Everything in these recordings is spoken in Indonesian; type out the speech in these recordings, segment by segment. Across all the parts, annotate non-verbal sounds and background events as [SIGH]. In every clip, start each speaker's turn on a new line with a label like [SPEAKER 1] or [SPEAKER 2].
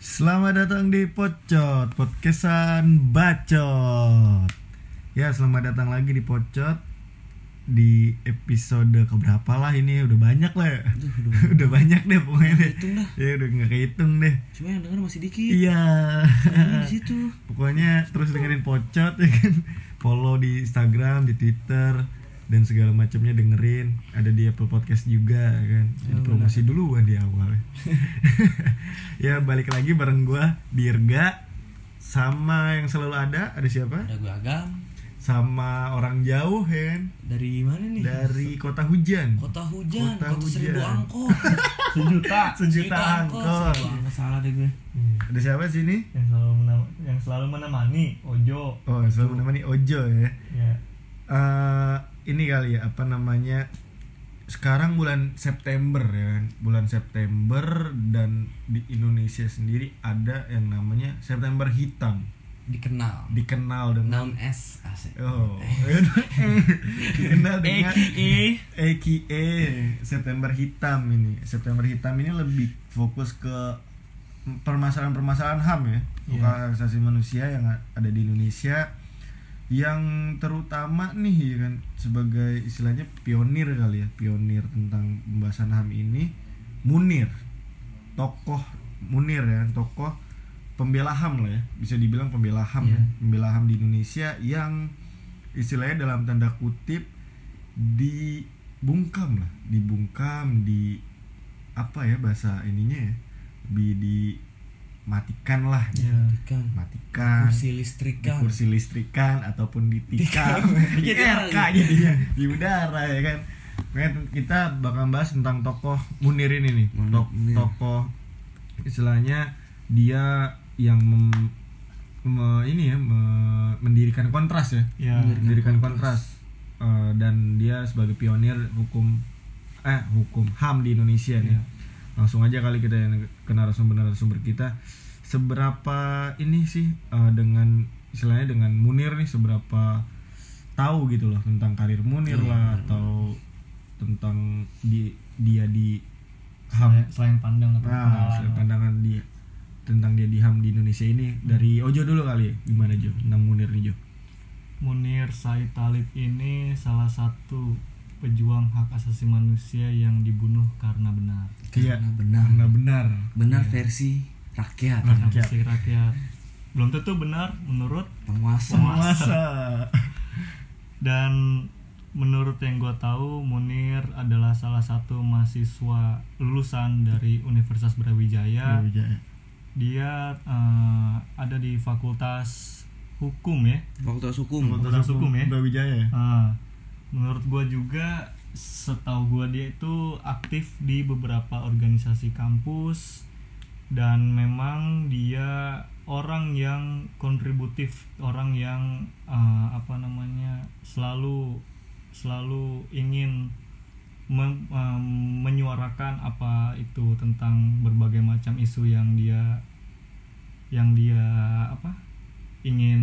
[SPEAKER 1] Selamat datang di Pocot, podcastan bacot. Ya, selamat datang lagi di Pocot di episode keberapa lah ini udah banyak lah [LAUGHS] ya. udah banyak deh pokoknya deh.
[SPEAKER 2] Dah.
[SPEAKER 1] Ya udah nggak kehitung deh.
[SPEAKER 2] Cuma yang denger masih dikit.
[SPEAKER 1] Iya.
[SPEAKER 2] Di situ. [LAUGHS]
[SPEAKER 1] pokoknya terus dengerin Pocot ya kan. Follow di Instagram, di Twitter dan segala macamnya dengerin. Ada di Apple Podcast juga kan. Jadi promosi duluan di awal. [LAUGHS] ya balik lagi bareng gua Dirga sama yang selalu ada ada siapa?
[SPEAKER 2] Ada gue agam
[SPEAKER 1] Sama orang jauh kan.
[SPEAKER 2] dari mana nih?
[SPEAKER 1] Dari kota hujan.
[SPEAKER 2] Kota hujan,
[SPEAKER 1] Kota
[SPEAKER 2] kota, seribu
[SPEAKER 1] hujan.
[SPEAKER 2] angkot. [LAUGHS]
[SPEAKER 1] Sejuta, sejuta
[SPEAKER 2] angkot.
[SPEAKER 1] angkot
[SPEAKER 2] salah deh gue.
[SPEAKER 1] Ada siapa sini?
[SPEAKER 3] yang selalu menam- yang selalu menemani Ojo
[SPEAKER 1] Oh, selalu menemani Ojo ya.
[SPEAKER 3] ya
[SPEAKER 1] eh ini kali ya apa namanya sekarang bulan September ya kan bulan September dan di Indonesia sendiri ada yang namanya September hitam
[SPEAKER 2] Dikenal.
[SPEAKER 1] dikenal dengan
[SPEAKER 2] Known as asik.
[SPEAKER 1] oh. [LAUGHS] Dikenal dengan
[SPEAKER 3] AKA
[SPEAKER 1] September hitam ini. September hitam ini lebih fokus ke permasalahan-permasalahan HAM ya.
[SPEAKER 3] Iya.
[SPEAKER 1] hak asasi manusia yang ada di Indonesia. Yang terutama nih ya kan sebagai istilahnya pionir kali ya pionir tentang pembahasan HAM ini Munir. Tokoh Munir ya tokoh pembela HAM lah ya bisa dibilang pembela HAM ya
[SPEAKER 3] Iya.
[SPEAKER 1] pembela HAM di Indonesia yang istilahnya dalam tanda kutip dibungkam lah dibungkam di apa ya bahasa ininya ya lebih dimatikan lah gitu.
[SPEAKER 3] ya
[SPEAKER 2] Ikan.
[SPEAKER 1] matikan
[SPEAKER 2] Kursi
[SPEAKER 1] di
[SPEAKER 2] listrikan.
[SPEAKER 1] kursi listrikan ataupun ditikam [LAUGHS] di
[SPEAKER 2] Iya,
[SPEAKER 1] RK
[SPEAKER 2] iya.
[SPEAKER 1] jadinya di udara ya kan Makanya kita bakal bahas tentang tokoh Munir ini nih
[SPEAKER 2] Munir, Munir.
[SPEAKER 1] tokoh istilahnya dia yang mem- me- ini ya me- mendirikan kontras ya.
[SPEAKER 3] Ya
[SPEAKER 1] mendirikan kontras. Eh, dan dia sebagai pionir hukum eh hukum HAM di Indonesia nih.
[SPEAKER 3] Iya.
[SPEAKER 1] langsung aja kali kita yang ke narasumber-narasumber kita. Seberapa ini sih eh, dengan istilahnya dengan Munir nih seberapa tahu gitu loh tentang karir Munir
[SPEAKER 2] Iya,
[SPEAKER 1] lah atau tentang di dia di HAM.
[SPEAKER 3] selain, selain pandang atau
[SPEAKER 1] nah,
[SPEAKER 3] pengenalan.
[SPEAKER 1] pandangan dia tentang dia di HAM di Indonesia ini dari Ojo dulu kali ya gimana Jo tentang Munir nih Jo
[SPEAKER 3] Munir Said Talib ini salah satu pejuang hak asasi manusia yang dibunuh karena benar
[SPEAKER 1] Iya
[SPEAKER 2] Karena benar.
[SPEAKER 1] karena benar
[SPEAKER 2] Benar versi rakyat.
[SPEAKER 3] karena
[SPEAKER 1] Rakyat.
[SPEAKER 3] versi rakyat belum tentu benar menurut
[SPEAKER 2] Penguasa.
[SPEAKER 1] penguasa [LAUGHS]
[SPEAKER 3] dan menurut yang gue tahu Munir adalah salah satu mahasiswa lulusan dari Universitas Brawijaya
[SPEAKER 1] Brawijaya.
[SPEAKER 3] Dia eh, ada di Fakultas Hukum ya
[SPEAKER 2] Fakultas Hukum.
[SPEAKER 3] Fakultas Hukum ya?
[SPEAKER 1] Brawijaya ya
[SPEAKER 3] Ah, menurut gua juga setahu gua dia itu aktif di beberapa organisasi kampus dan memang dia orang yang kontributif orang yang ah, apa namanya selalu selalu ingin mem- em, menyuarakan apa itu tentang berbagai macam isu yang dia yang dia apa ingin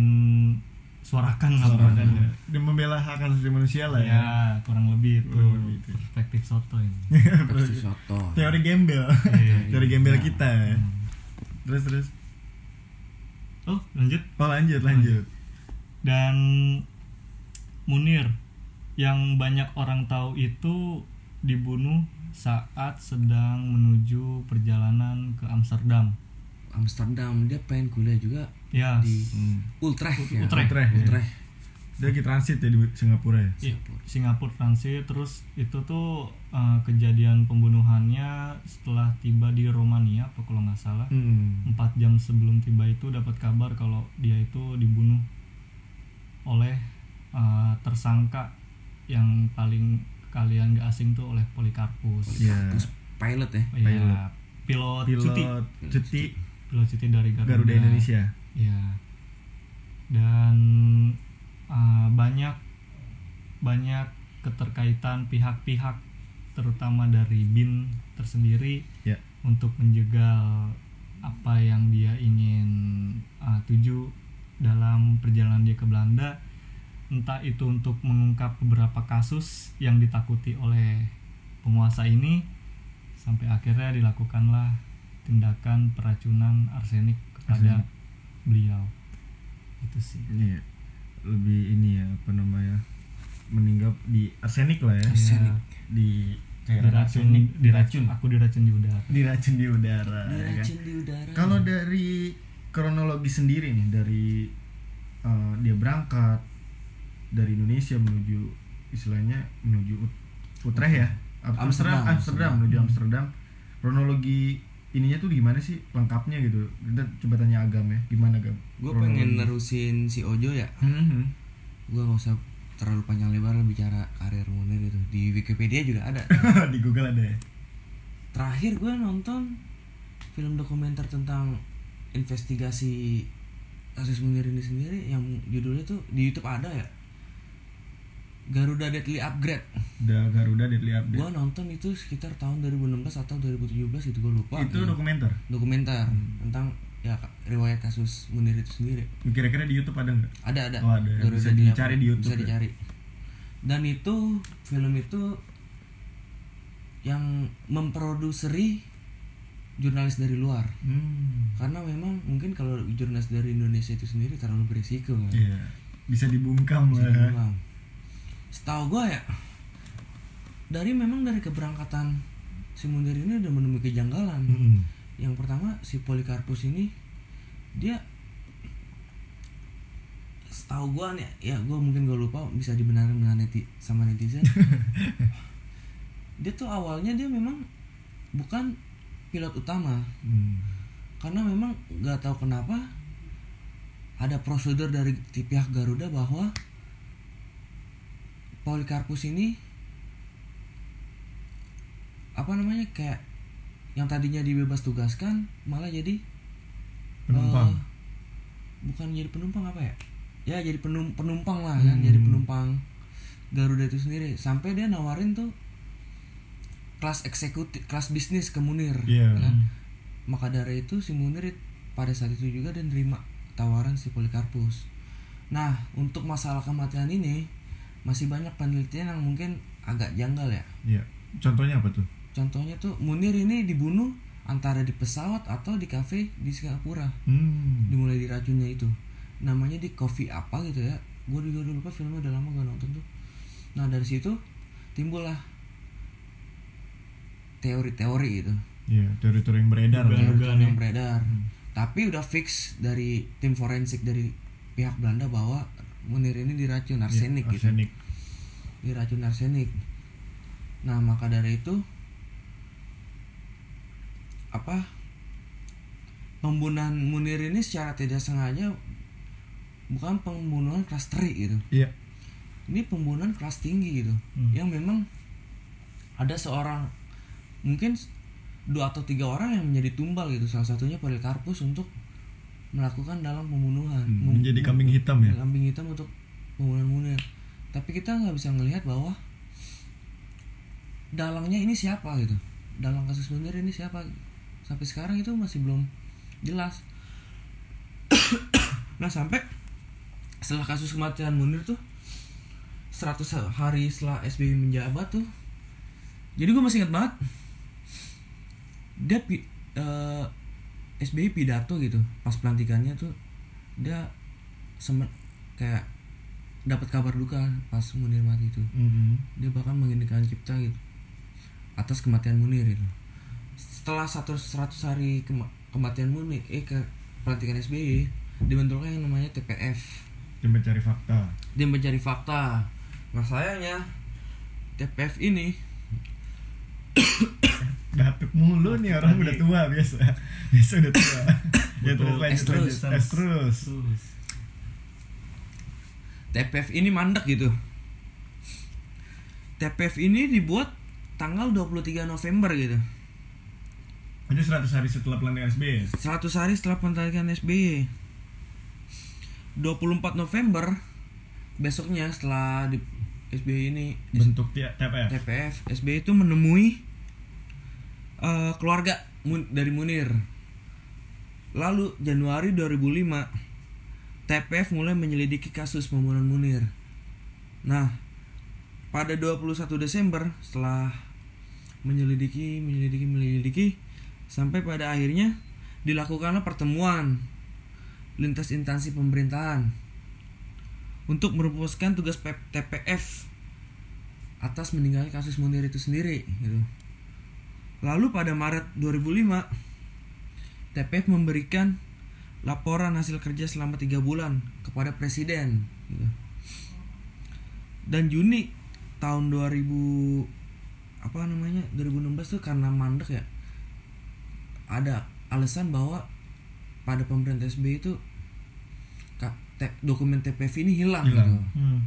[SPEAKER 3] suarakan lah
[SPEAKER 1] Suarakan ya. dia membela hak asasi manusia lah ya
[SPEAKER 3] Ya, kurang lebih itu
[SPEAKER 1] Kurang lebih itu.
[SPEAKER 3] perspektif soto ini. [LAUGHS]
[SPEAKER 2] Versi soto.
[SPEAKER 1] teori gembel
[SPEAKER 3] Iya. [LAUGHS]
[SPEAKER 1] teori gembel
[SPEAKER 2] Ya.
[SPEAKER 1] kita ya.
[SPEAKER 3] Hmm.
[SPEAKER 1] terus terus
[SPEAKER 3] Oh, lanjut.
[SPEAKER 1] oh lanjut lanjut
[SPEAKER 3] Dan Munir yang banyak orang tahu itu dibunuh saat sedang menuju perjalanan ke Amsterdam.
[SPEAKER 2] Amsterdam dia pengen kuliah juga
[SPEAKER 3] Ya,
[SPEAKER 2] di
[SPEAKER 1] Hmm.
[SPEAKER 2] Utrecht. ya.
[SPEAKER 3] Utrecht.
[SPEAKER 1] Utrecht, ya.
[SPEAKER 2] Utrecht.
[SPEAKER 1] dia lagi transit ya di Singapura ya
[SPEAKER 3] i- Singapura transit terus itu tuh eh, kejadian pembunuhannya setelah tiba di Romania apa kalau nggak salah.
[SPEAKER 1] hmm.
[SPEAKER 3] empat jam sebelum tiba itu dapat kabar kalau dia itu dibunuh oleh uh, tersangka yang paling kalian gak asing tuh oleh Polikarpus.
[SPEAKER 2] Polikarpus pilot ya.
[SPEAKER 1] Pilot.
[SPEAKER 3] pilot,
[SPEAKER 1] pilot
[SPEAKER 3] cuti,
[SPEAKER 1] cuti
[SPEAKER 3] pilot cuti dari Garuda,
[SPEAKER 1] Garuda Indonesia
[SPEAKER 3] Iya. Dan uh, banyak banyak keterkaitan pihak-pihak terutama dari BIN tersendiri
[SPEAKER 1] ya
[SPEAKER 3] untuk menjegal apa yang dia ingin uh, tuju dalam perjalanan dia ke Belanda entah itu untuk mengungkap beberapa kasus yang ditakuti oleh penguasa ini sampai akhirnya dilakukanlah tindakan peracunan arsenik kepada
[SPEAKER 1] Arsenik.
[SPEAKER 3] beliau itu sih
[SPEAKER 1] Iya. Lebih ini ya apa namanya? Meninggal di arsenik lah ya.
[SPEAKER 2] Arsenik.
[SPEAKER 1] Di
[SPEAKER 3] diracun
[SPEAKER 1] arsenik
[SPEAKER 3] diracun aku diracun di udara
[SPEAKER 1] diracun di udara ya kan?
[SPEAKER 2] Diracun di udara.
[SPEAKER 1] Kalau dari kronologi sendiri nih dari eh, dia berangkat dari Indonesia menuju istilahnya menuju Ut- Utrecht ya? Amsterdam
[SPEAKER 2] Amsterdam,
[SPEAKER 1] Amsterdam,
[SPEAKER 2] Amsterdam.
[SPEAKER 1] menuju Amsterdam. Kronologi ininya tuh gimana sih lengkapnya gitu? Kita coba tanya Agam ya gimana Agam?
[SPEAKER 2] Gue pengen nerusin si Ojo ya.
[SPEAKER 1] Mhm.
[SPEAKER 2] gue gak usah terlalu panjang lebar bicara karir Munir itu. Di Wikipedia juga ada. [LAUGHS]
[SPEAKER 1] Di Google ada ya?
[SPEAKER 2] Terakhir gue nonton film dokumenter tentang investigasi kasus Munir ini sendiri yang judulnya tuh di YouTube ada ya Garuda Deadly Upgrade
[SPEAKER 1] udah Garuda Deadly Update
[SPEAKER 2] gue nonton itu sekitar tahun 2016 atau 2017 itu gue lupa
[SPEAKER 1] itu
[SPEAKER 2] Iya.
[SPEAKER 1] dokumenter
[SPEAKER 2] dokumenter tentang ya riwayat kasus Munir itu sendiri
[SPEAKER 1] kira-kira di YouTube ada nggak
[SPEAKER 2] ada ada
[SPEAKER 1] Oh, ada.
[SPEAKER 2] Garuda
[SPEAKER 1] Bisa
[SPEAKER 2] Deadly
[SPEAKER 1] dicari di
[SPEAKER 2] Upgrade.
[SPEAKER 1] YouTube
[SPEAKER 2] bisa
[SPEAKER 1] ya?
[SPEAKER 2] dicari dan itu film itu yang memproduseri jurnalis dari luar
[SPEAKER 1] hmm.
[SPEAKER 2] karena memang mungkin kalau jurnalis dari Indonesia itu sendiri terlalu berisiko kan
[SPEAKER 1] iya bisa dibungkam
[SPEAKER 2] Bisa
[SPEAKER 1] lah
[SPEAKER 2] dibilang. Setahu gue ya dari memang dari keberangkatan si Munir ini udah menemui kejanggalan
[SPEAKER 1] Mhm.
[SPEAKER 2] yang pertama si Polikarpus ini dia setahu gua nih ya gua mungkin gua lupa bisa dibenarkan dengan neti sama netizen [LAUGHS] dia tuh awalnya dia memang bukan pilot utama
[SPEAKER 1] Hmm.
[SPEAKER 2] karena memang nggak tahu kenapa ada prosedur dari ti- pihak Garuda bahwa Polikarpus ini apa namanya kayak yang tadinya dibebas tugaskan malah jadi
[SPEAKER 1] Penumpang.
[SPEAKER 2] eh, bukan jadi penumpang apa ya ya jadi penum- penumpang lah kan
[SPEAKER 1] Hmm.
[SPEAKER 2] jadi penumpang Garuda itu sendiri sampai dia nawarin tuh kelas eksekutif kelas bisnis ke Munir
[SPEAKER 1] Iya.
[SPEAKER 2] kan? maka dari itu si Munir pada saat itu juga dia nerima tawaran si Polikarpus nah untuk masalah kematian ini masih banyak penelitian yang mungkin agak janggal ya
[SPEAKER 1] Iya. Contohnya apa tuh?
[SPEAKER 2] contohnya tuh Munir ini dibunuh antara di pesawat atau di kafe di Singapura
[SPEAKER 1] Hmm.
[SPEAKER 2] dimulai diracunnya itu namanya di coffee apa gitu ya gue juga udah lupa filmnya udah lama gak nonton tuh nah dari situ timbullah teori-teori itu
[SPEAKER 1] Iya, teori-teori yang beredar.
[SPEAKER 3] Dugaan.
[SPEAKER 1] lah.
[SPEAKER 2] teori-teori yang
[SPEAKER 3] ya.
[SPEAKER 2] beredar tapi udah fix dari tim forensik dari pihak Belanda bahwa Munir ini diracun arsenik
[SPEAKER 1] Iya,
[SPEAKER 2] gitu
[SPEAKER 1] arsenik.
[SPEAKER 2] diracun arsenik nah maka dari itu apa pembunuhan Munir ini secara tidak sengaja bukan pembunuhan kelas teri gitu
[SPEAKER 1] Iya.
[SPEAKER 2] ini pembunuhan kelas tinggi gitu
[SPEAKER 3] Hmm.
[SPEAKER 2] yang memang ada seorang mungkin dua atau tiga orang yang menjadi tumbal gitu salah satunya Polikarpus untuk melakukan dalam pembunuhan.
[SPEAKER 1] Hmm, menjadi kambing hitam ya?
[SPEAKER 2] kambing hitam untuk pembunuhan Munir tapi kita nggak bisa melihat bahwa dalangnya ini siapa gitu. Dalang kasus Munir ini siapa? Sampai sekarang itu masih belum jelas. [COUGHS] Nah sampai setelah kasus kematian Munir tuh 100 hari setelah SBY menjabat tuh jadi gue masih ingat banget dia eh, SBY pidato gitu pas pelantikannya tuh dia semen kayak dapat kabar duka pas Munir mati itu
[SPEAKER 1] Mhm.
[SPEAKER 2] dia bahkan menginginkan cipta gitu atas kematian Munir itu setelah satu 100 hari kema- kematian Munir eh ke pelantikan SBY dibentuknya yang namanya TPF
[SPEAKER 1] Dia mencari fakta.
[SPEAKER 2] dia mencari fakta nah sayangnya TPF ini
[SPEAKER 1] Batuk mulu nih orang
[SPEAKER 3] Tadi-
[SPEAKER 1] udah tua biasa. [LAUGHS] Biasa udah tua. [LAUGHS] ya terus lanjut
[SPEAKER 2] terus.
[SPEAKER 1] lanjut. Terus.
[SPEAKER 3] Terus.
[SPEAKER 2] TPF ini mandek gitu TPF ini dibuat tanggal 23 November gitu
[SPEAKER 1] Itu 100 hari setelah pelantikan SBY.
[SPEAKER 2] 100 hari setelah pelantikan SBY 24 November besoknya setelah di SBY ini
[SPEAKER 1] Bentuk TPF.
[SPEAKER 2] TPF SBY itu menemui eh, keluarga dari Munir lalu Januari 2005 TPF mulai menyelidiki kasus pembunuhan Munir Nah, pada 21 Desember setelah menyelidiki, menyelidiki, menyelidiki sampai pada akhirnya dilakukanlah pertemuan lintas instansi pemerintahan untuk merumuskan tugas TPF atas meninggalnya kasus Munir itu sendiri gitu. Lalu pada Maret 2005 TPF memberikan laporan hasil kerja selama tiga bulan kepada presiden gitu. dan Juni tahun 2000 apa namanya 2016 tuh karena mandek ya ada alasan bahwa pada pemerintah SBY itu dokumen TPF ini hilang,
[SPEAKER 1] Hilang.
[SPEAKER 2] gitu.
[SPEAKER 3] Hmm.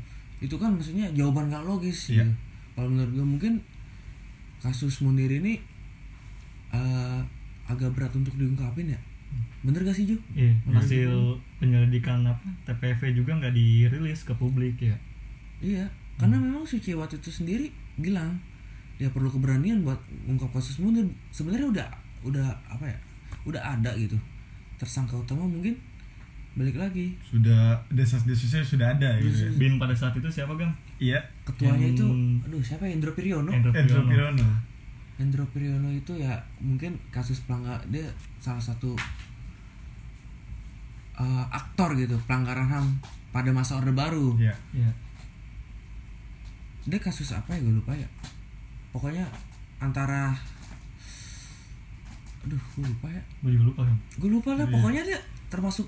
[SPEAKER 2] itu kan maksudnya jawaban gak logis
[SPEAKER 1] Iya.
[SPEAKER 2] gitu. kalau menurut gue mungkin kasus Munir ini eh, agak berat untuk diungkapin ya bener gak sih Jo?
[SPEAKER 3] Iya, hasil penyelidikan apa TPV juga nggak dirilis ke publik ya.
[SPEAKER 2] Iya, karena memang Suciwati itu sendiri bilang dia perlu keberanian buat mengungkap kasus Munir. Sebenarnya udah udah apa ya? Udah ada gitu. Tersangka utama mungkin balik lagi.
[SPEAKER 1] sudah desas-desusnya sudah ada gitu ya.
[SPEAKER 3] Bin pada saat itu siapa Gang?
[SPEAKER 1] Iya.
[SPEAKER 2] Ketuanya
[SPEAKER 3] Yang-
[SPEAKER 2] itu aduh siapa ya? Endro Priyono?
[SPEAKER 3] Endro
[SPEAKER 1] Endro
[SPEAKER 3] Priyono.
[SPEAKER 1] Pirono.
[SPEAKER 2] Endro Priyono itu ya mungkin kasus pelanggar dia salah satu eh, aktor gitu pelanggaran HAM pada masa Orde Baru.
[SPEAKER 1] Iya.
[SPEAKER 3] Iya.
[SPEAKER 2] Dia kasus apa ya gue lupa ya. Pokoknya antara aduh gue lupa ya.
[SPEAKER 3] Gue juga lupa kan.
[SPEAKER 2] gue lupa lah
[SPEAKER 1] Iya.
[SPEAKER 2] pokoknya dia termasuk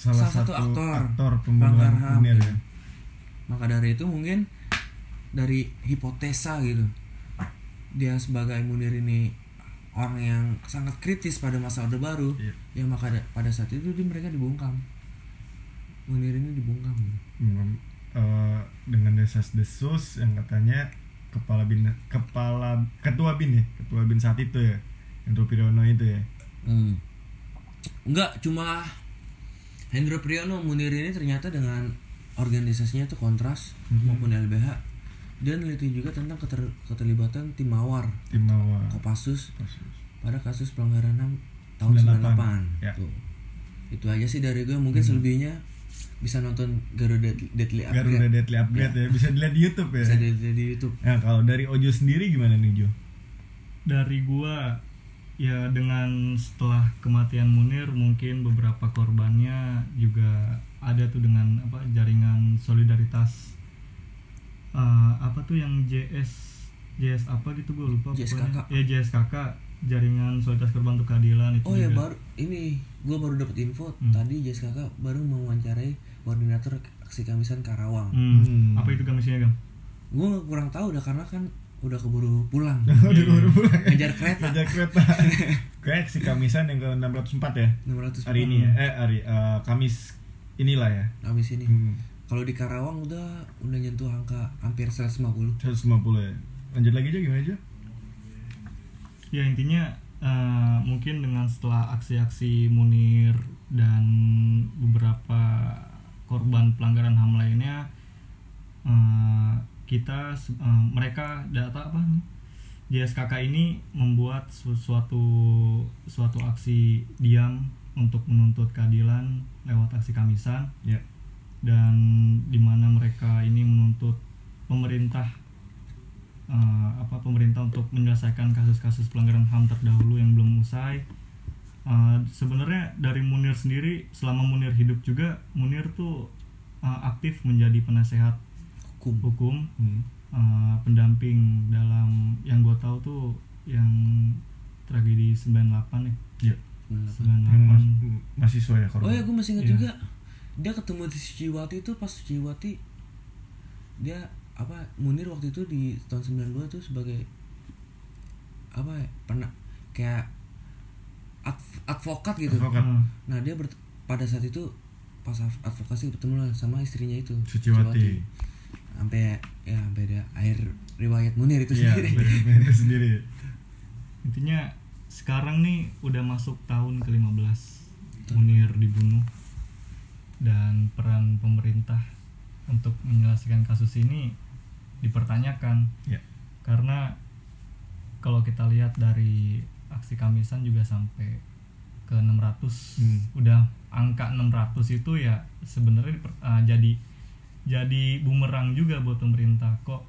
[SPEAKER 1] Salah,
[SPEAKER 2] Salah satu
[SPEAKER 1] satu,
[SPEAKER 2] aktor.
[SPEAKER 1] aktor,
[SPEAKER 2] Pelanggar HAM,
[SPEAKER 1] ya.
[SPEAKER 2] maka dari itu mungkin dari hipotesa gitu dia sebagai Munir ini orang yang sangat kritis pada masa Orde Baru
[SPEAKER 1] Iya.
[SPEAKER 2] ya maka da- pada saat itu dia mereka dibungkam Munir ini dibungkam
[SPEAKER 1] Hmm, eh, dengan desas-desus yang katanya kepala bin kepala ketua bin ya ketua bin saat itu ya Endro Pirono itu ya
[SPEAKER 2] hmm. enggak cuma Hendro Priyono Munir ini ternyata dengan organisasinya itu kontras
[SPEAKER 1] Mhm.
[SPEAKER 2] maupun LBH dia neliti juga tentang keter- keterlibatan tim mawar
[SPEAKER 1] tim Mawar
[SPEAKER 2] Kopassus
[SPEAKER 1] Kopassus.
[SPEAKER 2] pada kasus pelanggaran HAM tahun 98.
[SPEAKER 1] 98. Ya.
[SPEAKER 2] Tuh. Itu aja sih dari gue. Mungkin selebihnya bisa nonton Garuda Deadly Upgrade.
[SPEAKER 1] Garuda Deadly Upgrade ya bisa dilihat di YouTube ya
[SPEAKER 2] Bisa dilihat di YouTube.
[SPEAKER 1] Nah kalau dari Ojo sendiri gimana nih Jo?
[SPEAKER 3] Dari gua ya dengan setelah kematian Munir mungkin beberapa korbannya juga ada tuh dengan apa jaringan solidaritas Eh, apa tuh yang JS JS apa gitu gue lupa
[SPEAKER 2] JSKK.
[SPEAKER 3] pokoknya. ya JSKK jaringan solidaritas korban untuk keadilan itu
[SPEAKER 2] Oh ya
[SPEAKER 3] juga.
[SPEAKER 2] baru ini gue baru dapat info
[SPEAKER 3] Hmm.
[SPEAKER 2] tadi kakak baru mewawancarai koordinator aksi Kamisan Karawang.
[SPEAKER 3] Hmm.
[SPEAKER 1] Hmm.
[SPEAKER 3] apa itu komisinya Gam?
[SPEAKER 2] Gue kurang tahu udah karena kan udah keburu pulang. [LAUGHS]
[SPEAKER 1] Udah baru pulang
[SPEAKER 2] Ngejar kereta.
[SPEAKER 1] Ngejar kereta [LAUGHS] Kayak si Kamisan yang ke 604 ya
[SPEAKER 2] 600
[SPEAKER 1] Hari ini ya Eh hari eh, Kamis inilah ya
[SPEAKER 2] Habis ini.
[SPEAKER 1] hmm.
[SPEAKER 2] Kalau di Karawang udah udah nyentuh angka hampir 150.
[SPEAKER 1] 150 ya Lanjut lagi aja gimana aja?
[SPEAKER 3] ya intinya eh, mungkin dengan setelah aksi-aksi Munir dan beberapa korban pelanggaran ham lainnya eh, kita eh, mereka data apa nih JSKK ini membuat su- suatu suatu aksi diam untuk menuntut keadilan lewat aksi kamisan
[SPEAKER 1] Ya
[SPEAKER 3] dan di mana mereka ini menuntut pemerintah eh, apa pemerintah untuk menyelesaikan kasus-kasus pelanggaran HAM terdahulu yang belum usai. Eh, sebenarnya dari Munir sendiri selama Munir hidup juga Munir tuh eh, aktif menjadi penasehat
[SPEAKER 2] Hukum.
[SPEAKER 3] hukum
[SPEAKER 1] hmm.
[SPEAKER 3] eh, pendamping dalam yang gue tahu tuh yang tragedi 98 ya
[SPEAKER 1] Ya
[SPEAKER 2] Hmm.
[SPEAKER 3] 98
[SPEAKER 1] Yang mas- mahasiswa ya korban
[SPEAKER 2] Oh ya gue masih ingat
[SPEAKER 3] Iya.
[SPEAKER 2] juga dia ketemu di Suciwati itu pas Suciwati dia apa Munir waktu itu di tahun 92 tuh sebagai apa ya pernah kayak adv- advokat gitu.
[SPEAKER 1] Advokat.
[SPEAKER 3] Eh,
[SPEAKER 2] Nah dia ber- pada saat itu pas adv- advokasi bertemu lah sama istrinya itu
[SPEAKER 1] Suciwati
[SPEAKER 2] sampai ya sampai dia air riwayat Munir itu
[SPEAKER 1] Iya
[SPEAKER 2] sendiri.
[SPEAKER 1] itu sendiri [LAUGHS]
[SPEAKER 3] intinya sekarang nih udah masuk tahun ke-15 Munir dibunuh dan peran pemerintah untuk menyelesaikan kasus ini dipertanyakan.
[SPEAKER 1] Ya.
[SPEAKER 3] Karena kalau kita lihat dari aksi Kamisan juga sampai ke 600
[SPEAKER 1] Hmm.
[SPEAKER 3] udah angka 600 itu ya sebenarnya uh, jadi jadi bumerang juga buat pemerintah. Kok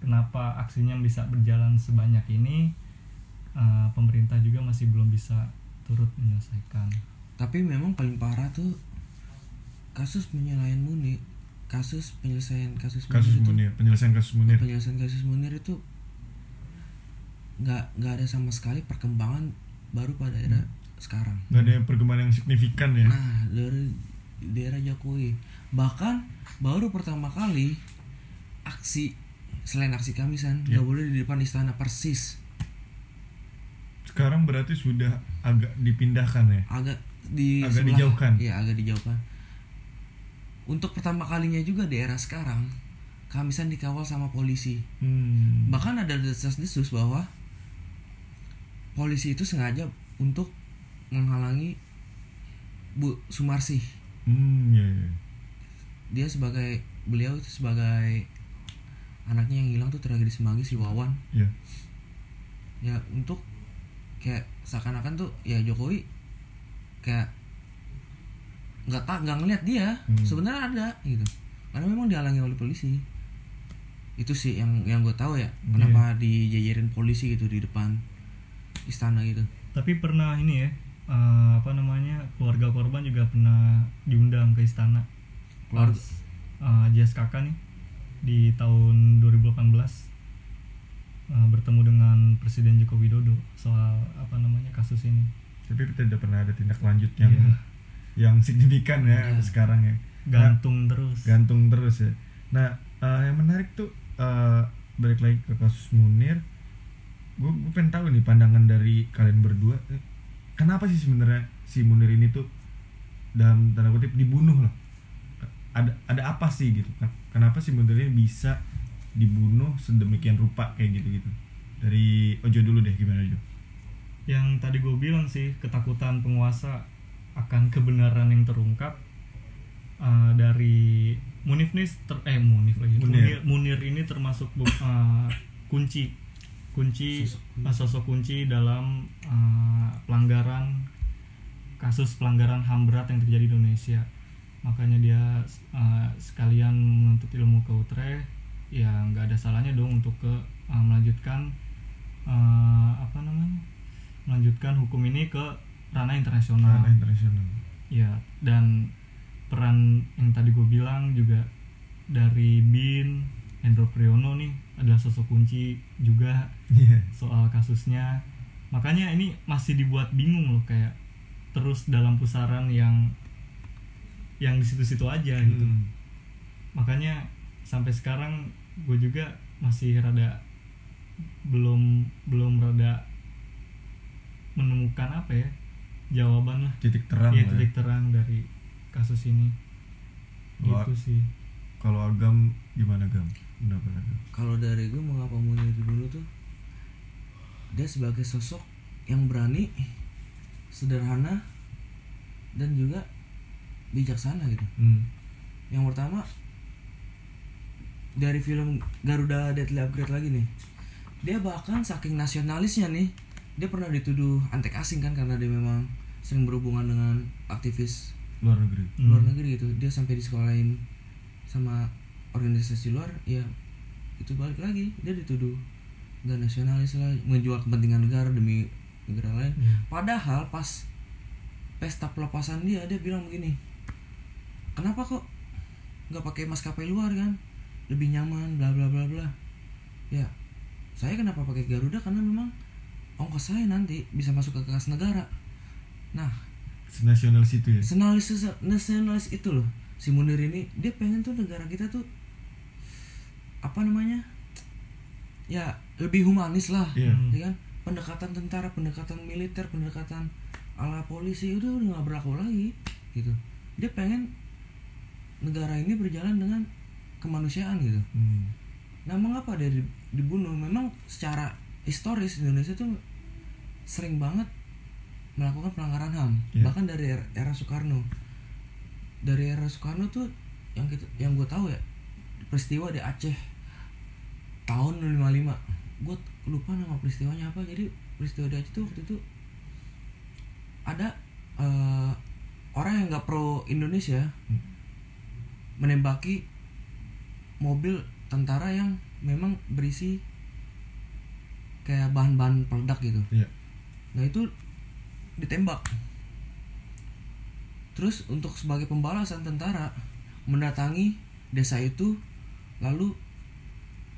[SPEAKER 3] kenapa aksinya bisa berjalan sebanyak ini? Eh, pemerintah juga masih belum bisa turut menyelesaikan.
[SPEAKER 2] Tapi memang paling parah tuh kasus penyelesaian Munir kasus penyelesaian kasus,
[SPEAKER 1] kasus
[SPEAKER 2] Munir itu-
[SPEAKER 1] penyelesaian kasus Munir.
[SPEAKER 2] Penyelesaian kasus Munir itu nggak nggak ada sama sekali perkembangan baru pada era sekarang.
[SPEAKER 1] Nggak ada perkembangan yang signifikan ya?
[SPEAKER 2] Nah dari daerah Jokowi. Bahkan baru pertama kali aksi selain aksi kamisan
[SPEAKER 1] Ya.
[SPEAKER 2] nggak boleh di depan istana persis.
[SPEAKER 1] Sekarang berarti sudah agak dipindahkan ya?
[SPEAKER 2] Agak di
[SPEAKER 1] Agak dijauhkan.
[SPEAKER 2] iya agak dijauhkan untuk pertama kalinya juga di era sekarang kamisan dikawal sama polisi
[SPEAKER 1] hmm.
[SPEAKER 2] bahkan ada desas-desus bahwa polisi itu sengaja untuk menghalangi Bu Sumarsi
[SPEAKER 1] hmm ya, ya.
[SPEAKER 2] dia sebagai beliau itu sebagai anaknya yang hilang tuh tragedi semanggi si Wawan
[SPEAKER 1] ya
[SPEAKER 2] ya untuk kayak seakan-akan tuh ya Jokowi kayak nggak tak nggak ngeliat dia
[SPEAKER 1] Hmm.
[SPEAKER 2] sebenarnya ada gitu. Karena memang dihalangi oleh polisi. Itu sih yang yang gue tahu ya
[SPEAKER 1] Iya.
[SPEAKER 2] kenapa dijajarin polisi gitu di depan istana gitu.
[SPEAKER 3] Tapi pernah ini ya eh, apa namanya keluarga korban juga pernah diundang ke istana.
[SPEAKER 2] Keluarga-
[SPEAKER 3] pas eh, Jas kakak nih di tahun 2018 eh, bertemu dengan Presiden Joko Widodo soal apa namanya kasus ini.
[SPEAKER 1] Tapi tidak pernah ada tindak lanjut yang
[SPEAKER 3] Iya.
[SPEAKER 1] Yang signifikan ya
[SPEAKER 2] Iya.
[SPEAKER 1] sekarang ya.
[SPEAKER 3] Gantung terus.
[SPEAKER 1] gantung terus ya. Nah eh, yang menarik tuh eh, balik lagi ke kasus Munir. Gue gue pengen tahu nih pandangan dari kalian berdua eh, kenapa sih sebenarnya si Munir ini tuh dalam tanda kutip dibunuh lah? Ada ada apa sih gitu? Kan kenapa si Munir ini bisa dibunuh sedemikian rupa kayak gitu gitu dari Ojo dulu deh gimana Ojo
[SPEAKER 3] yang tadi gue bilang sih ketakutan penguasa akan kebenaran yang terungkap uh, dari Munif nih ter- eh Munif lagi.
[SPEAKER 1] Munir.
[SPEAKER 3] Munir, Munir ini termasuk uh, kunci. Kunci
[SPEAKER 2] Sosok
[SPEAKER 3] uh, sosok kunci dalam uh, pelanggaran kasus pelanggaran ham berat yang terjadi di Indonesia. Makanya dia uh, sekalian menuntut ilmu ke Utrecht ya nggak ada salahnya dong untuk ke uh, melanjutkan uh, apa namanya melanjutkan hukum ini ke ranah internasional.
[SPEAKER 1] Ranah internasional.
[SPEAKER 3] Ya dan peran yang tadi gue bilang juga dari Bin Hendro Priyono nih adalah sosok kunci juga
[SPEAKER 1] iya.
[SPEAKER 3] soal kasusnya. Makanya ini masih dibuat bingung loh kayak terus dalam pusaran yang yang di situ-situ aja gitu.
[SPEAKER 1] Hmm.
[SPEAKER 3] makanya sampai sekarang gue juga masih rada belum belum rada menemukan apa ya jawaban lah
[SPEAKER 1] titik terang
[SPEAKER 3] Iya
[SPEAKER 1] ya.
[SPEAKER 3] titik terang dari kasus ini
[SPEAKER 1] Wah.
[SPEAKER 3] gitu sih
[SPEAKER 1] kalau agam gimana gam pendapat agam
[SPEAKER 2] kalau dari gue mengapa Munir dibunuh tuh dia sebagai sosok yang berani sederhana dan juga bijaksana gitu
[SPEAKER 1] hmm.
[SPEAKER 2] yang pertama dari film Garuda Deadly Upgrade lagi nih dia bahkan saking nasionalisnya nih dia pernah dituduh antek asing kan karena dia memang sering berhubungan dengan aktivis
[SPEAKER 1] luar negeri.
[SPEAKER 3] Hmm.
[SPEAKER 2] luar negeri gitu. Dia sampai disekolahin sama organisasi luar ya itu balik lagi. Dia dituduh nggak nasionalis lah menjual kepentingan negara demi negara lain.
[SPEAKER 3] Iya.
[SPEAKER 2] padahal pas pesta pelepasan dia dia bilang begini kenapa kok nggak pakai maskapai luar kan? Lebih nyaman bla bla bla bla. Ya saya kenapa pakai Garuda? Karena memang ongkos saya nanti bisa masuk ke kas negara nah.
[SPEAKER 1] Nasional situ ya?
[SPEAKER 2] Nasionalis nasionalis itu loh. Si Munir ini dia pengen tuh negara kita tuh apa namanya? Ya lebih humanis lah.
[SPEAKER 3] Hmm.
[SPEAKER 2] ya kan? Pendekatan tentara pendekatan militer pendekatan ala polisi udah udah nggak berlaku lagi gitu. Dia pengen negara ini berjalan dengan kemanusiaan gitu.
[SPEAKER 1] Hmm.
[SPEAKER 2] nah mengapa dia di- dibunuh? Memang secara historis Indonesia tuh sering banget melakukan pelanggaran ham
[SPEAKER 1] Iya.
[SPEAKER 2] bahkan dari era, era Soekarno dari era Soekarno tuh yang kita yang gue tahu ya peristiwa di Aceh tahun 55 gue lupa nama peristiwanya apa jadi peristiwa di Aceh tuh waktu itu ada eh, orang yang nggak pro Indonesia
[SPEAKER 1] Hmm.
[SPEAKER 2] menembaki mobil tentara yang memang berisi kayak bahan-bahan peledak gitu
[SPEAKER 1] Iya.
[SPEAKER 2] nah itu ditembak. Terus untuk sebagai pembalasan tentara mendatangi desa itu lalu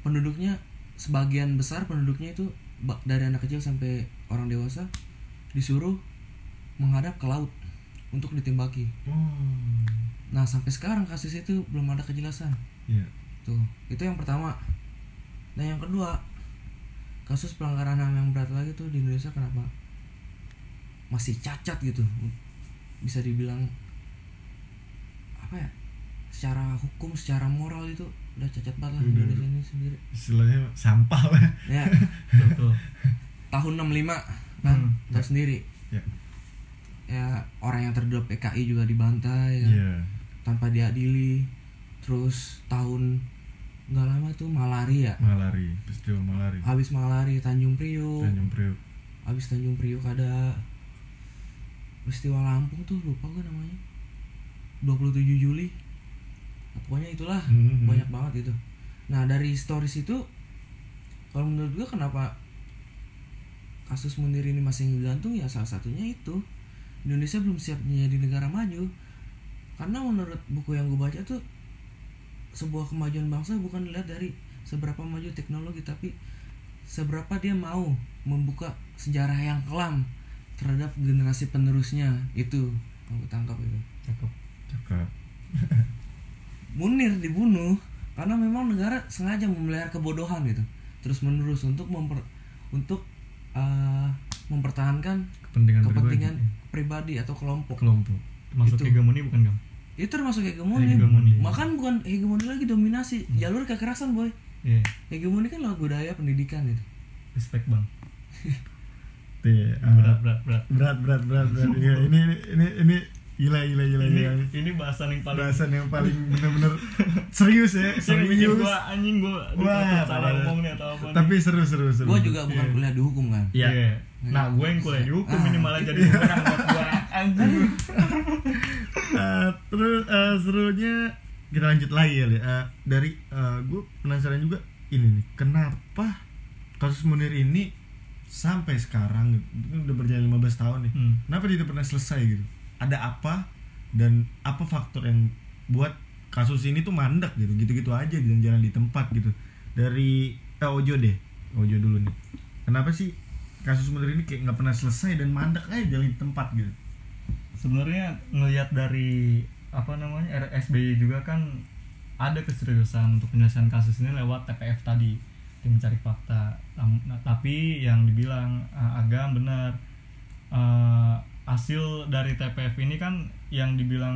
[SPEAKER 2] penduduknya sebagian besar penduduknya itu dari anak kecil sampai orang dewasa disuruh menghadap ke laut untuk ditembaki.
[SPEAKER 1] Oh.
[SPEAKER 2] nah sampai sekarang kasus itu belum ada kejelasan.
[SPEAKER 1] Iya.
[SPEAKER 2] tuh itu yang pertama. Nah yang kedua kasus pelanggaran ham yang berat lagi tuh di Indonesia kenapa masih cacat gitu bisa dibilang apa ya secara hukum secara moral itu udah cacat banget lah
[SPEAKER 1] Udah,
[SPEAKER 2] Indonesia ini sendiri
[SPEAKER 1] Istilahnya sampah lah.
[SPEAKER 2] ya [LAUGHS]
[SPEAKER 3] betul
[SPEAKER 2] tahun 65 kan
[SPEAKER 3] Hmm,
[SPEAKER 2] tahu sendiri
[SPEAKER 1] Ya.
[SPEAKER 2] ya orang yang terduga PKI juga dibantai kan?
[SPEAKER 1] Iya.
[SPEAKER 2] tanpa diadili terus tahun nggak lama tuh malaria
[SPEAKER 1] Malari, peristiwa malari.
[SPEAKER 2] habis malari Tanjung Priuk
[SPEAKER 1] Tanjung Priuk.
[SPEAKER 2] habis Tanjung Priuk ada peristiwa Lampung tuh lupa gue namanya. 27 Juli. Nah, pokoknya itulah
[SPEAKER 1] Mhm.
[SPEAKER 2] banyak banget itu. Nah dari stories itu kalau menurut gue kenapa kasus Munir ini masih ngegantung ya salah satunya itu. Indonesia belum siap menjadi negara maju. Karena menurut buku yang gue baca tuh sebuah kemajuan bangsa bukan dilihat dari seberapa maju teknologi tapi seberapa dia mau membuka sejarah yang kelam terhadap generasi penerusnya. Itu yang gue tangkap itu.
[SPEAKER 3] Cakep.
[SPEAKER 1] Cakep. [LAUGHS]
[SPEAKER 2] Munir dibunuh karena memang negara sengaja memelihara kebodohan gitu. Terus menerus untuk memper untuk uh, mempertahankan
[SPEAKER 1] Kepentingan,
[SPEAKER 2] kepentingan
[SPEAKER 1] pribadi.
[SPEAKER 2] pribadi atau kelompok.
[SPEAKER 1] Kelompok.
[SPEAKER 3] termasuk
[SPEAKER 2] Itu.
[SPEAKER 3] hegemoni bukan gam
[SPEAKER 2] itu termasuk hegemoni.
[SPEAKER 3] Hegemoni.
[SPEAKER 2] makan bukan hegemoni lagi dominasi. Jalur kekerasan boy.
[SPEAKER 3] Iya.
[SPEAKER 2] Hegemoni kan lewat budaya pendidikan gitu.
[SPEAKER 3] Respect bang [LAUGHS]
[SPEAKER 1] Tuh, ya, ah,
[SPEAKER 3] berat berat berat
[SPEAKER 1] berat berat berat berat. Iya, ini ini ini ini gila gila gila
[SPEAKER 3] ini
[SPEAKER 1] gila.
[SPEAKER 3] ini bahasan yang paling
[SPEAKER 1] Bahasan yang paling bener-bener serius ya, serius.
[SPEAKER 3] gua anjing gua
[SPEAKER 1] Wah,
[SPEAKER 3] salah
[SPEAKER 1] parah.
[SPEAKER 3] ngomong nih atau apa nih.
[SPEAKER 1] Tapi seru seru seru.
[SPEAKER 2] gue juga bukan kuliah di hukum kan
[SPEAKER 1] Iya.
[SPEAKER 3] Iya. Nah, gue yang kuliah di hukum
[SPEAKER 2] Ah.
[SPEAKER 3] ini malah jadi bumerang buat gua anjing.
[SPEAKER 1] Eh, [LAUGHS] terus eh, serunya kita lanjut lagi ya. Eh, dari gue penasaran juga ini nih, kenapa kasus Munir ini sampai sekarang ini udah berjalan 15 tahun nih.
[SPEAKER 3] Hmm.
[SPEAKER 1] Kenapa dia tidak pernah selesai gitu? Ada apa dan apa faktor yang buat kasus ini tuh mandek gitu, gitu-gitu aja dan jalan di tempat gitu. Dari eh, Ojo deh, Ojo dulu nih. Kenapa sih kasus Munir ini kayak nggak pernah selesai dan mandek aja jalan di tempat gitu?
[SPEAKER 3] Sebenarnya ngelihat dari apa namanya RSBY juga kan ada keseriusan untuk penyelesaian kasus ini lewat TPF tadi tim mencari fakta. Nah, tapi yang dibilang uh, agam benar. Uh, hasil dari TPF ini kan yang dibilang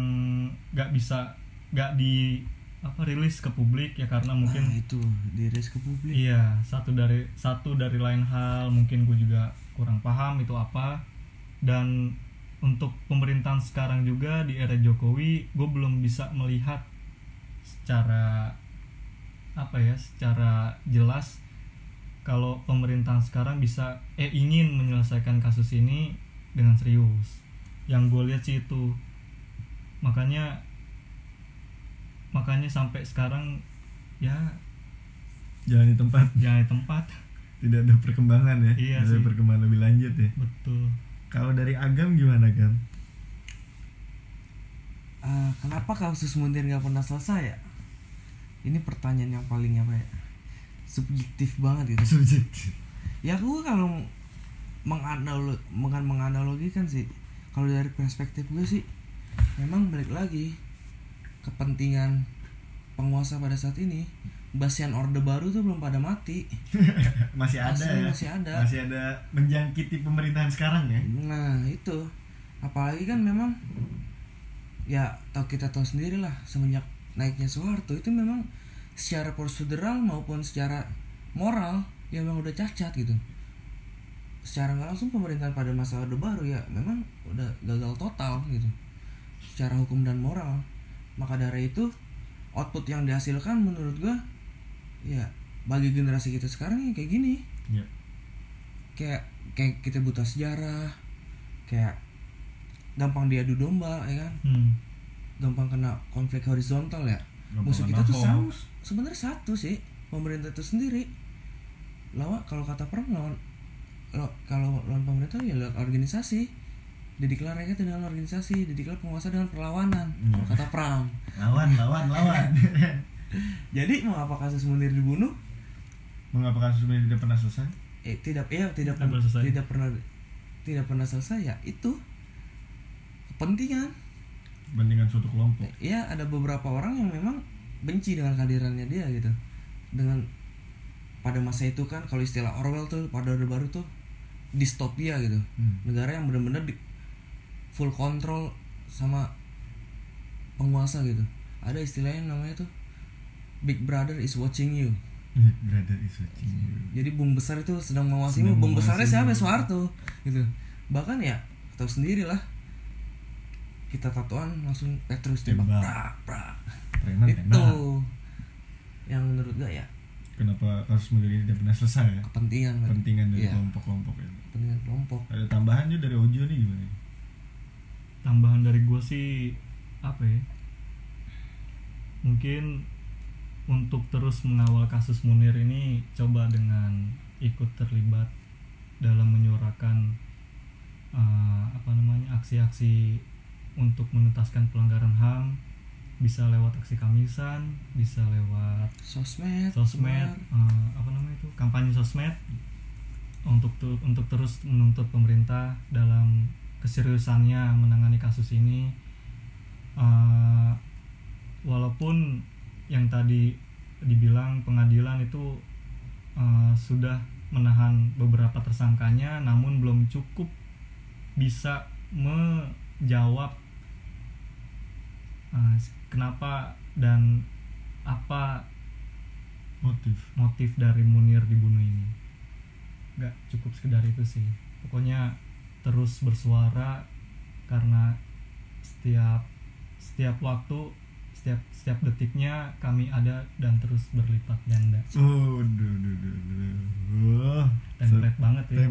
[SPEAKER 3] nggak bisa nggak di apa rilis ke publik ya karena
[SPEAKER 2] nah,
[SPEAKER 3] mungkin
[SPEAKER 2] itu diris ke publik.
[SPEAKER 3] Iya, satu dari satu dari lain hal mungkin gue juga kurang paham itu apa. Dan untuk pemerintahan sekarang juga di era Jokowi gue belum bisa melihat secara apa ya secara jelas kalau pemerintahan sekarang bisa eh ingin menyelesaikan kasus ini dengan serius. Yang gue lihat sih itu. Makanya makanya sampai sekarang ya
[SPEAKER 1] Jalan di tempat.
[SPEAKER 3] jangan di tempat.
[SPEAKER 1] Tidak ada perkembangan ya.
[SPEAKER 3] Iya
[SPEAKER 1] tidak ada
[SPEAKER 3] sih.
[SPEAKER 1] perkembangan lebih lanjut ya.
[SPEAKER 3] Betul.
[SPEAKER 1] Kalau dari agam gimana kan
[SPEAKER 2] Ah, kenapa kasus Munir nggak pernah selesai ya ini pertanyaan yang paling apa ya? Subjektif banget gitu.
[SPEAKER 1] Subjektif.
[SPEAKER 2] Ya gue kalau menganalo mengan menganalogikan sih kalau dari perspektif gue sih memang balik lagi kepentingan penguasa pada saat ini Basian Orde Baru tuh belum pada mati. [LAUGHS]
[SPEAKER 1] Masih ada
[SPEAKER 2] Asli
[SPEAKER 1] ya?
[SPEAKER 2] masih ada.
[SPEAKER 1] masih ada menjangkiti pemerintahan sekarang ya?
[SPEAKER 2] Nah itu. Apalagi kan memang ya tau kita tahu sendiri lah semenjak naiknya Soeharto itu memang secara prosedural maupun secara moral ya memang udah cacat gitu. Secara nggak langsung pemerintahan pada masa Orde Baru ya memang udah gagal total gitu. Secara hukum dan moral. Maka dari itu output yang dihasilkan menurut gua ya bagi generasi kita sekarang ya kayak gini.
[SPEAKER 1] Ya.
[SPEAKER 2] Kayak kayak kita buta sejarah kayak gampang diadu domba ya kan?
[SPEAKER 3] Hmm.
[SPEAKER 2] Gampang kena konflik horizontal ya.
[SPEAKER 1] Gampang
[SPEAKER 2] musuh kita tuh sama sebenarnya satu sih pemerintah itu sendiri. Lawan kalau kata perang lawan lo- kalau lawan pemerintah ya lewat organisasi. Didiklar rakyat dengan organisasi didiklar penguasa dengan perlawanan
[SPEAKER 1] Hmm.
[SPEAKER 2] kalau kata perang
[SPEAKER 1] lawan lawan lawan. [LAUGHS]
[SPEAKER 2] Jadi mau apa kasus Munir dibunuh?
[SPEAKER 1] Mengapa kasus ini tidak pernah selesai?
[SPEAKER 2] Eh tidak ya tidak
[SPEAKER 3] Tidak pernah selesai.
[SPEAKER 2] tidak pernah tidak pernah selesai ya itu kepentingan
[SPEAKER 1] bandingan suatu kelompok.
[SPEAKER 2] Ya ada beberapa orang yang memang benci dengan kehadirannya dia gitu. Dengan pada masa itu kan kalau istilah Orwell tuh pada orde baru tuh distopia gitu.
[SPEAKER 1] Hmm.
[SPEAKER 2] negara yang benar-benar di full control sama penguasa gitu. Ada istilahnya namanya tuh Big Brother is watching you.
[SPEAKER 1] Brother is watching you.
[SPEAKER 2] jadi bung besar itu sedang mengawasimu bung besarnya siapa. Soeharto. Gitu. Bahkan ya tahu sendiri lah kita tatoan langsung Petrus tembak.
[SPEAKER 1] Tembak.
[SPEAKER 2] prak prak
[SPEAKER 1] preman
[SPEAKER 2] itu
[SPEAKER 1] tembak.
[SPEAKER 2] yang menurut gue ya.
[SPEAKER 1] Kenapa kasus Munir ini tidak pernah selesai ya?
[SPEAKER 2] Kepentingan
[SPEAKER 1] kepentingan dari
[SPEAKER 2] Iya,
[SPEAKER 1] kelompok-kelompok itu
[SPEAKER 2] kepentingan kelompok.
[SPEAKER 1] Ada tambahan juga dari Ojo nih gimana
[SPEAKER 3] tambahan dari gue sih apa ya? Mungkin untuk terus mengawal kasus Munir ini coba dengan ikut terlibat dalam menyuarakan eh, apa namanya aksi-aksi untuk menuntaskan pelanggaran HAM bisa lewat aksi kamisan bisa lewat
[SPEAKER 2] sosmed
[SPEAKER 3] sosmed eh, apa namanya itu kampanye sosmed untuk tu- untuk terus menuntut pemerintah dalam keseriusannya menangani kasus ini. Eh, walaupun yang tadi dibilang pengadilan itu eh, sudah menahan beberapa tersangkanya namun belum cukup bisa menjawab eh, kenapa dan apa
[SPEAKER 1] motif
[SPEAKER 3] motif dari Munir dibunuh ini? Nggak cukup sekedar itu sih. Pokoknya terus bersuara karena setiap setiap waktu setiap setiap detiknya kami ada dan terus berlipat ganda.
[SPEAKER 1] Oh duh, duh, duh, duh. Wah,
[SPEAKER 3] template banget ya.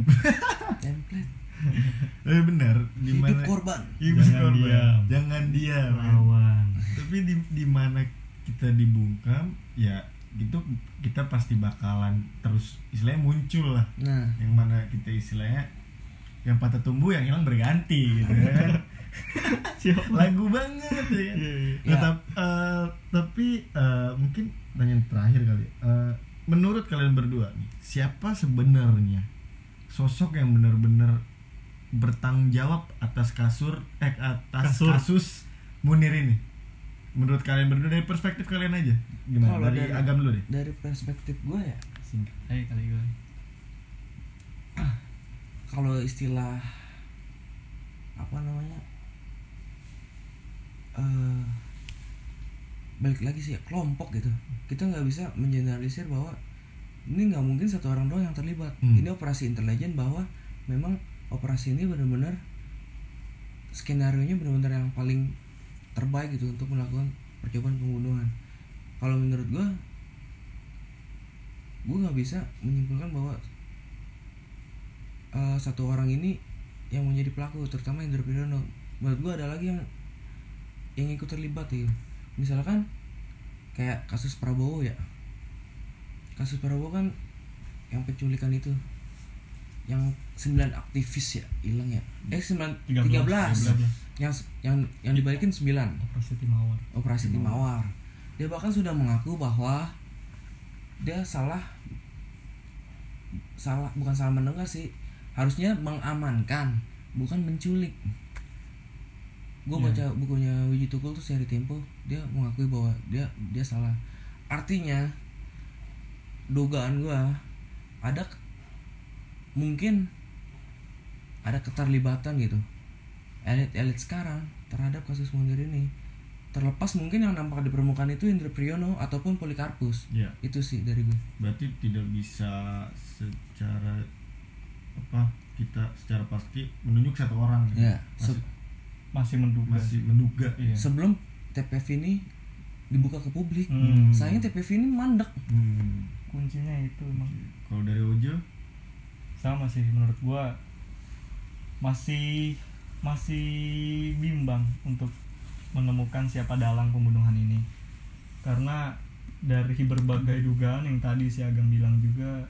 [SPEAKER 1] Template [LAUGHS] [LAUGHS] [LAUGHS] eh benar. Di
[SPEAKER 2] hidup
[SPEAKER 1] mana
[SPEAKER 2] korban.
[SPEAKER 1] Hidup
[SPEAKER 3] Jangan
[SPEAKER 1] korban.
[SPEAKER 3] diam.
[SPEAKER 1] jangan diam
[SPEAKER 3] lawan.
[SPEAKER 1] Tapi di di mana kita dibungkam ya gitu kita pasti bakalan terus istilahnya muncul lah.
[SPEAKER 2] Nah.
[SPEAKER 1] Yang mana kita istilahnya yang patah tumbuh yang hilang berganti gitu kan. [LAUGHS] [LAUGHS] Lagu banget ya kan.
[SPEAKER 3] Iya, iya.
[SPEAKER 1] Nah,
[SPEAKER 2] Ya.
[SPEAKER 1] tap- eh, tapi eh, mungkin pertanyaan terakhir kali Eh, menurut kalian berdua nih siapa sebenarnya sosok yang benar-benar bertanggung jawab atas kasur eh atas
[SPEAKER 3] Kasur.
[SPEAKER 1] kasus Munir ini. Menurut kalian berdua dari perspektif kalian aja gimana?
[SPEAKER 2] Kalau
[SPEAKER 1] dari,
[SPEAKER 2] dari-
[SPEAKER 1] agam dulu deh.
[SPEAKER 2] dari perspektif gue ya
[SPEAKER 3] singkat. Aja kali gue
[SPEAKER 2] kalau istilah apa namanya eh balik lagi sih ya, kelompok gitu. Kita nggak bisa mengeneralisir bahwa ini nggak mungkin satu orang doang yang terlibat.
[SPEAKER 1] Hmm.
[SPEAKER 2] ini operasi intelijen bahwa memang operasi ini benar-benar skenario nya benar-benar yang paling terbaik gitu untuk melakukan percobaan pembunuhan. Kalau menurut gua gue nggak bisa menyimpulkan bahwa eh, satu orang ini yang menjadi pelaku terutama Indra Priyono menurut gue ada lagi yang yang ikut terlibat ya misalkan kayak kasus Prabowo ya. Kasus Prabowo kan yang penculikan itu. Yang 9 aktivis ya hilang ya eh 9 13,
[SPEAKER 3] 13.
[SPEAKER 2] yang yang yang dibalikin 9
[SPEAKER 3] operasi timawar
[SPEAKER 2] operasi Timawar. Dia bahkan sudah mengaku bahwa dia salah salah bukan salah mendengar sih, harusnya mengamankan, bukan menculik. Gue
[SPEAKER 3] Iya.
[SPEAKER 2] baca bukunya Wiji Tukul tuh seri Tempo, dia mengakui bahwa dia dia salah. Artinya dugaan gua ada mungkin ada keterlibatan gitu. Elit-elit sekarang terhadap kasus Munir ini. Terlepas mungkin yang nampak di permukaan itu Indra Priyono ataupun Polikarpus.
[SPEAKER 1] Ya
[SPEAKER 2] itu sih dari gue
[SPEAKER 1] berarti tidak bisa secara apa kita secara pasti menunjuk satu orang
[SPEAKER 2] ya?
[SPEAKER 1] Masih,
[SPEAKER 2] se-
[SPEAKER 3] masih menduga.
[SPEAKER 1] masih menduga
[SPEAKER 3] iya.
[SPEAKER 2] sebelum TPV ini dibuka ke publik.
[SPEAKER 3] Hmm.
[SPEAKER 2] sayangnya TPV ini mandek.
[SPEAKER 1] Hmm.
[SPEAKER 3] kuncinya itu emang.
[SPEAKER 1] Kalau dari Ojo?
[SPEAKER 3] Sama sih menurut gua masih masih bimbang untuk menemukan siapa dalang pembunuhan ini karena dari berbagai dugaan yang tadi si Agam bilang juga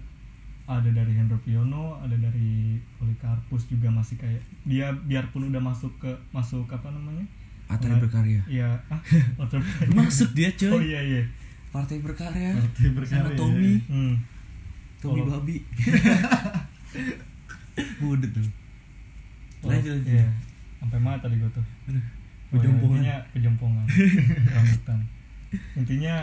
[SPEAKER 3] ada dari Hendro Priyono, ada dari Polikarpus juga masih kayak dia biarpun udah masuk ke masuk apa namanya?
[SPEAKER 2] Partai berkarya.
[SPEAKER 3] Iya, ah, [LAUGHS] partai berkarya.
[SPEAKER 2] Masuk dia cuy.
[SPEAKER 3] Oh iya iya.
[SPEAKER 2] Partai berkarya.
[SPEAKER 1] Partai berkarya,
[SPEAKER 2] Sama Tommy.
[SPEAKER 1] ya.
[SPEAKER 3] Hmm.
[SPEAKER 2] Tommy babi. [LAUGHS] Budet tuh.
[SPEAKER 3] Oh,
[SPEAKER 2] Lanjut, lanjut.
[SPEAKER 3] iya. Sampai mana tadi gua tuh?
[SPEAKER 2] Aduh,
[SPEAKER 3] Oh, ya,
[SPEAKER 1] Pejompongan.
[SPEAKER 3] intinya pejompongan [LAUGHS] rambutan intinya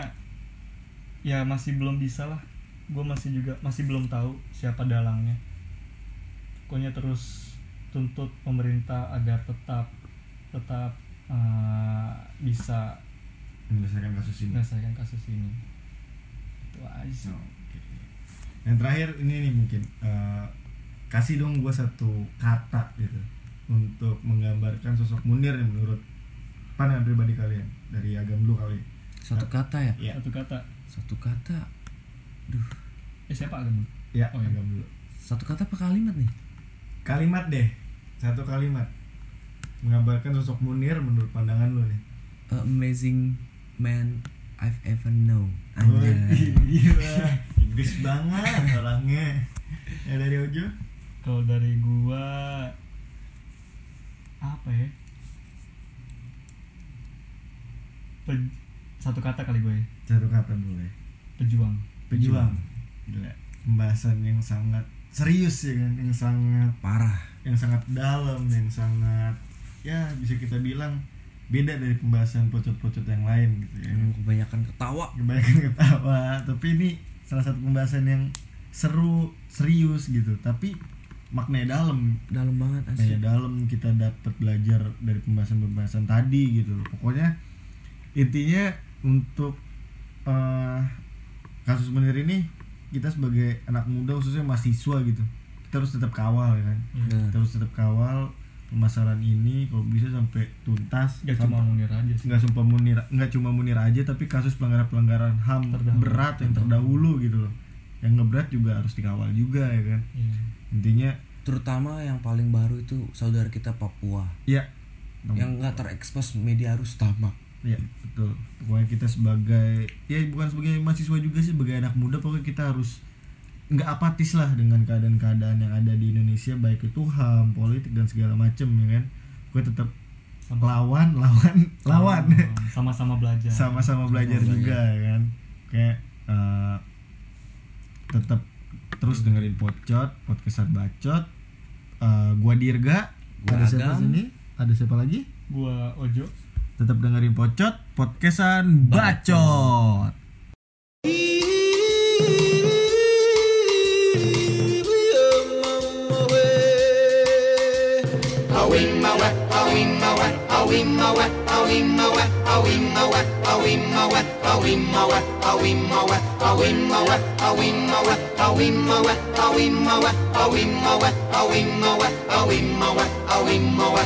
[SPEAKER 3] ya masih belum bisa lah gue masih juga masih belum tahu siapa dalangnya pokoknya terus tuntut pemerintah agar tetap tetap eh, bisa
[SPEAKER 1] menyelesaikan kasus ini
[SPEAKER 3] menyelesaikan kasus ini itu aja sih
[SPEAKER 1] Oke. Yang terakhir ini nih mungkin eh, kasih dong gue satu kata gitu untuk menggambarkan sosok Munir nih menurut pandangan pribadi kalian dari agam dulu kali.
[SPEAKER 2] Satu kata ya?
[SPEAKER 1] Ya,
[SPEAKER 3] satu kata
[SPEAKER 2] Satu kata. Duh,
[SPEAKER 3] eh siapa agam
[SPEAKER 1] ya
[SPEAKER 3] Oh, iya.
[SPEAKER 1] agam dulu.
[SPEAKER 2] satu kata apa kalimat nih?
[SPEAKER 1] Kalimat deh, satu kalimat menggambarkan sosok Munir menurut pandangan lu nih.
[SPEAKER 2] Amazing man I've ever known. Anjay.
[SPEAKER 1] Gila, Inggris banget orangnya. Ya dari Ojo?
[SPEAKER 3] kalau dari gua apa ya Pe- satu kata kali gue
[SPEAKER 1] Satu kata dulu ya.
[SPEAKER 3] pejuang
[SPEAKER 1] Pejuang. Gila. Pembahasan yang sangat serius ya kan, yang sangat
[SPEAKER 2] Parah.
[SPEAKER 1] yang sangat dalam, yang sangat ya bisa kita bilang beda dari pembahasan pocot-pocot yang lain gitu ya.
[SPEAKER 2] Yang kebanyakan ketawa.
[SPEAKER 1] Kebanyakan ketawa, tapi ini salah satu pembahasan yang seru, serius gitu, tapi maknanya dalam.
[SPEAKER 2] Dalam banget
[SPEAKER 1] Maknanya
[SPEAKER 2] asli.
[SPEAKER 1] dalam kita dapat belajar dari pembahasan-pembahasan tadi gitu. Pokoknya intinya untuk eh, kasus Munir ini kita sebagai anak muda khususnya mahasiswa gitu kita harus tetap kawal ya kan
[SPEAKER 2] Benar.
[SPEAKER 1] kita harus tetap kawal permasalahan ini kalau bisa sampai tuntas
[SPEAKER 3] gak
[SPEAKER 1] sampai-
[SPEAKER 3] cuma munir aja sih
[SPEAKER 1] nggak cuma munir nggak cuma munir aja tapi kasus pelanggaran pelanggaran ham
[SPEAKER 3] Terdahulu.
[SPEAKER 1] berat yang terdahulu gitu loh yang ngeberat juga harus dikawal juga ya kan
[SPEAKER 3] Iya.
[SPEAKER 1] Intinya
[SPEAKER 2] Terutama yang paling baru itu saudara kita Papua.
[SPEAKER 1] ya
[SPEAKER 2] Yang nggak terekspos media harus tamak.
[SPEAKER 1] ya betul. Pokoknya kita sebagai ya bukan sebagai mahasiswa juga sih sebagai anak muda pokoknya kita harus nggak apatis lah dengan keadaan-keadaan yang ada di Indonesia baik itu ham politik dan segala macem ya kan? Gue tetap
[SPEAKER 3] Sama-
[SPEAKER 1] lawan lawan lawan.
[SPEAKER 3] sama-sama belajar.
[SPEAKER 1] Sama-sama belajar
[SPEAKER 2] Sama-sama
[SPEAKER 1] juga ya kan? Kayak eh, tetap terus hmm. dengerin podcast podcast bacot uh, gua Dirga
[SPEAKER 2] gua
[SPEAKER 1] ada siapa sini ada siapa lagi
[SPEAKER 3] gua Ojo
[SPEAKER 1] tetap dengerin podcast podcastan bacot,
[SPEAKER 4] bacot. Awing mawa, awing mawa, awing mawa, awing mawa. a wimma wa a wimma wa a wimma wa a wimma wa a wimma wa a wimma wa a wimma wa a wimma wa a wimma wa a wimma wa a wimma wa a wimma wa